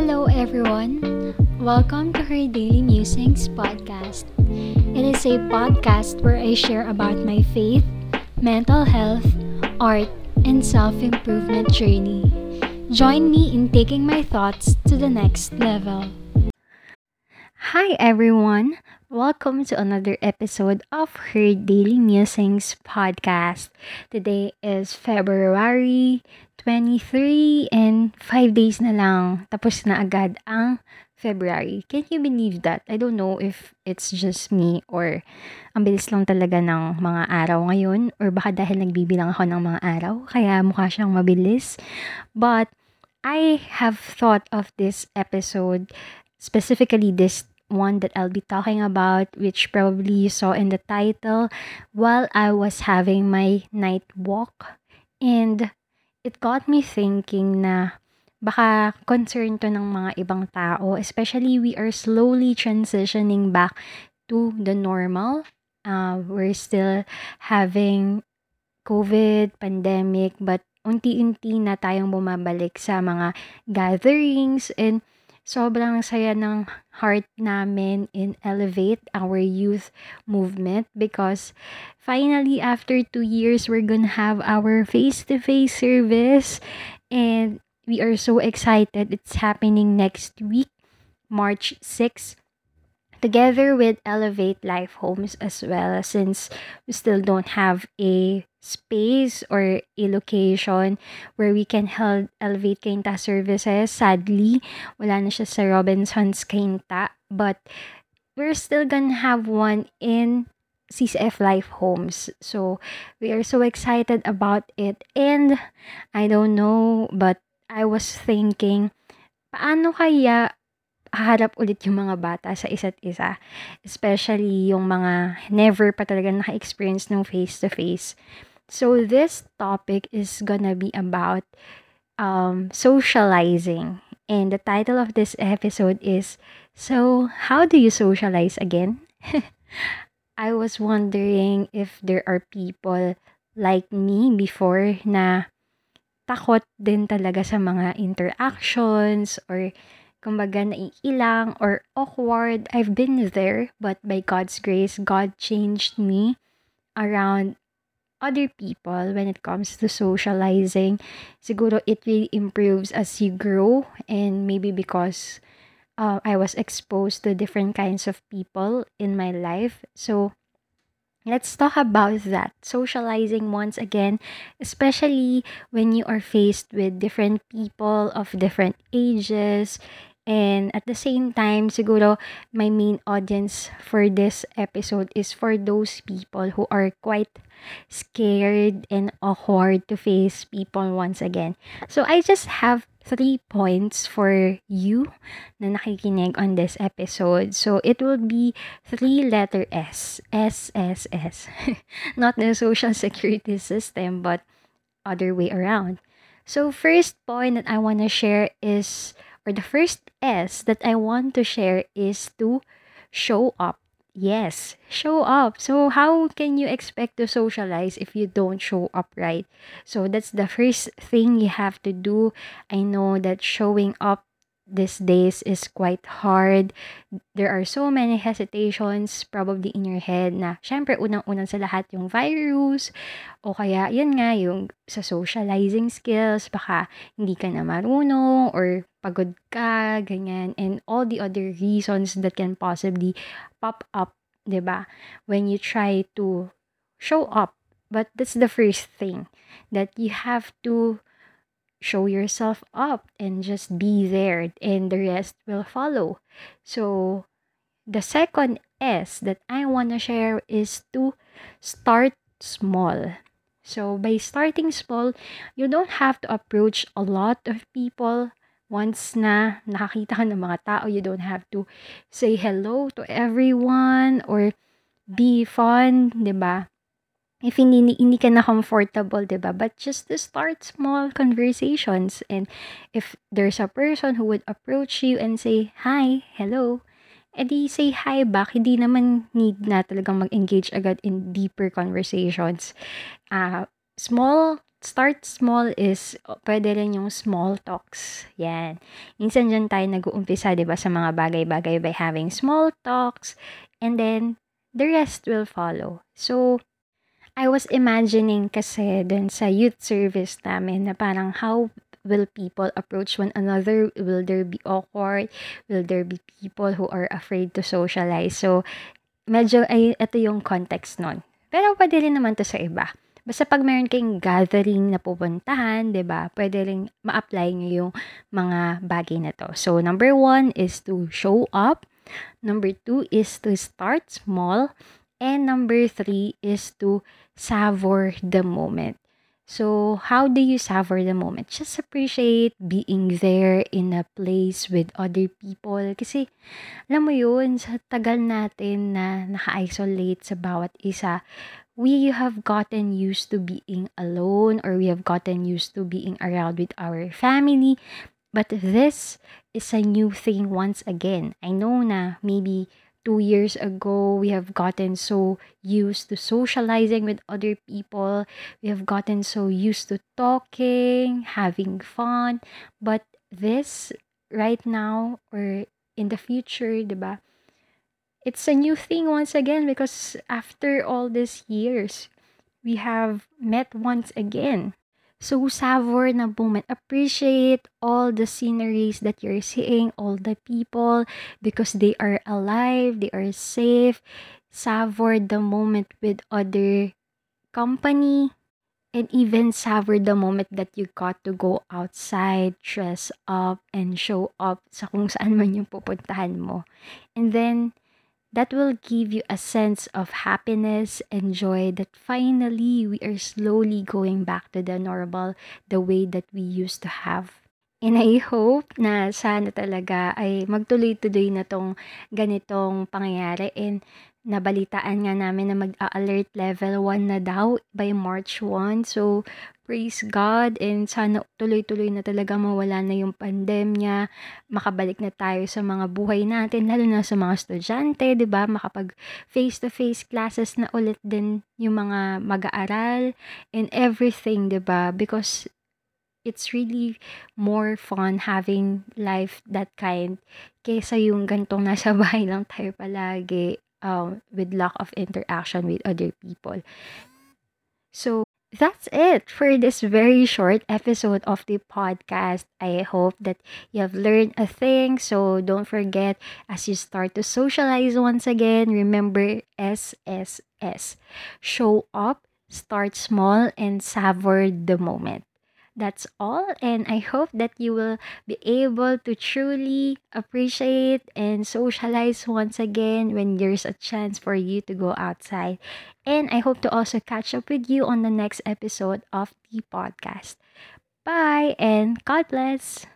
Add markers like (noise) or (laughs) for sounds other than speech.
Hello, everyone. Welcome to her Daily Musings podcast. It is a podcast where I share about my faith, mental health, art, and self improvement journey. Join me in taking my thoughts to the next level. Hi, everyone. Welcome to another episode of her Daily Musings podcast. Today is February 23 and 5 days na lang. Tapos na agad ang February. Can you believe that? I don't know if it's just me or ang bilis lang talaga ng mga araw ngayon or baka dahil nagbibilang ako ng mga araw kaya mukha siyang mabilis. But I have thought of this episode specifically this one that I'll be talking about, which probably you saw in the title, while I was having my night walk. And it got me thinking na baka concern to ng mga ibang tao, especially we are slowly transitioning back to the normal. Uh, we're still having COVID, pandemic, but unti-unti na tayong bumabalik sa mga gatherings and sobrang saya ng heart namin in Elevate, our youth movement, because finally, after two years, we're gonna have our face-to-face service, and we are so excited. It's happening next week, March 6 together with Elevate Life Homes as well since we still don't have a space or a location where we can hold Elevate Kainta services. Sadly, wala na siya sa Robinson's Kainta but we're still gonna have one in CCF Life Homes. So, we are so excited about it and I don't know but I was thinking paano kaya haharap ulit yung mga bata sa isa't isa. Especially yung mga never pa talaga naka-experience ng face-to-face. So, this topic is gonna be about um, socializing. And the title of this episode is So, how do you socialize again? (laughs) I was wondering if there are people like me before na takot din talaga sa mga interactions or kumbaga naiilang or awkward. I've been there, but by God's grace, God changed me around other people when it comes to socializing. Siguro it really improves as you grow and maybe because uh, I was exposed to different kinds of people in my life. So let's talk about that. Socializing once again, especially when you are faced with different people of different ages and at the same time, siguro my main audience for this episode is for those people who are quite scared and awkward to face people once again. So I just have three points for you na nakikinig on this episode. So it will be three letter S. S, S, S. (laughs) Not the social security system, but other way around. So first point that I want to share is or the first S that I want to share is to show up. Yes, show up. So, how can you expect to socialize if you don't show up right? So, that's the first thing you have to do. I know that showing up these days is quite hard. There are so many hesitations probably in your head na syempre unang-unang sa lahat yung virus o kaya yun nga yung sa socializing skills baka hindi ka na marunong or pagod ka, ganyan and all the other reasons that can possibly pop up, ba? When you try to show up. But that's the first thing that you have to show yourself up and just be there and the rest will follow. So the second S that I want to share is to start small. So by starting small, you don't have to approach a lot of people. Once na nakakita ka ng mga tao, you don't have to say hello to everyone or be fun, 'di ba? if hindi, hindi ka na comfortable, di ba? But just to start small conversations. And if there's a person who would approach you and say, hi, hello, edi say hi back. Hindi naman need na talagang mag-engage agad in deeper conversations. Uh, small start small is pwede rin yung small talks. Yan. Minsan dyan tayo nag-uumpisa, di ba, sa mga bagay-bagay by having small talks and then the rest will follow. So, I was imagining kasi dun sa youth service namin na parang how will people approach one another? Will there be awkward? Will there be people who are afraid to socialize? So, medyo ay ito yung context nun. Pero pwede rin naman to sa iba. Basta pag meron kayong gathering na pupuntahan, 'di ba? Pwede ring ma-apply niyo yung mga bagay na to. So number one is to show up. Number two is to start small. And number three is to savor the moment. So, how do you savor the moment? Just appreciate being there in a place with other people. Kasi, alam mo yun, sa tagal natin na naka-isolate sa bawat isa, we have gotten used to being alone or we have gotten used to being around with our family. But this is a new thing once again. I know na maybe two years ago, we have gotten so used to socializing with other people. We have gotten so used to talking, having fun. But this, right now, or in the future, diba? It's a new thing once again because after all these years, we have met once again. So savor na moment. Appreciate all the sceneries that you're seeing, all the people because they are alive, they are safe. Savor the moment with other company and even savor the moment that you got to go outside, dress up, and show up sa kung saan man yung pupuntahan mo. And then, that will give you a sense of happiness and joy that finally we are slowly going back to the normal, the way that we used to have. And I hope na sana talaga ay magtuloy-tuloy na tong ganitong pangyayari and nabalitaan nga namin na mag-alert level 1 na daw by March 1. So, praise God and sana tuloy-tuloy na talaga mawala na yung pandemya, makabalik na tayo sa mga buhay natin, lalo na sa mga estudyante, 'di ba? Makapag face-to-face classes na ulit din yung mga mag-aaral and everything, 'di ba? Because it's really more fun having life that kind kaysa yung gantong nasa bahay lang tayo palagi um, with lack of interaction with other people. So, that's it for this very short episode of the podcast. I hope that you have learned a thing. So don't forget as you start to socialize once again, remember SSS. Show up, start small, and savor the moment. That's all, and I hope that you will be able to truly appreciate and socialize once again when there's a chance for you to go outside. And I hope to also catch up with you on the next episode of the podcast. Bye, and God bless.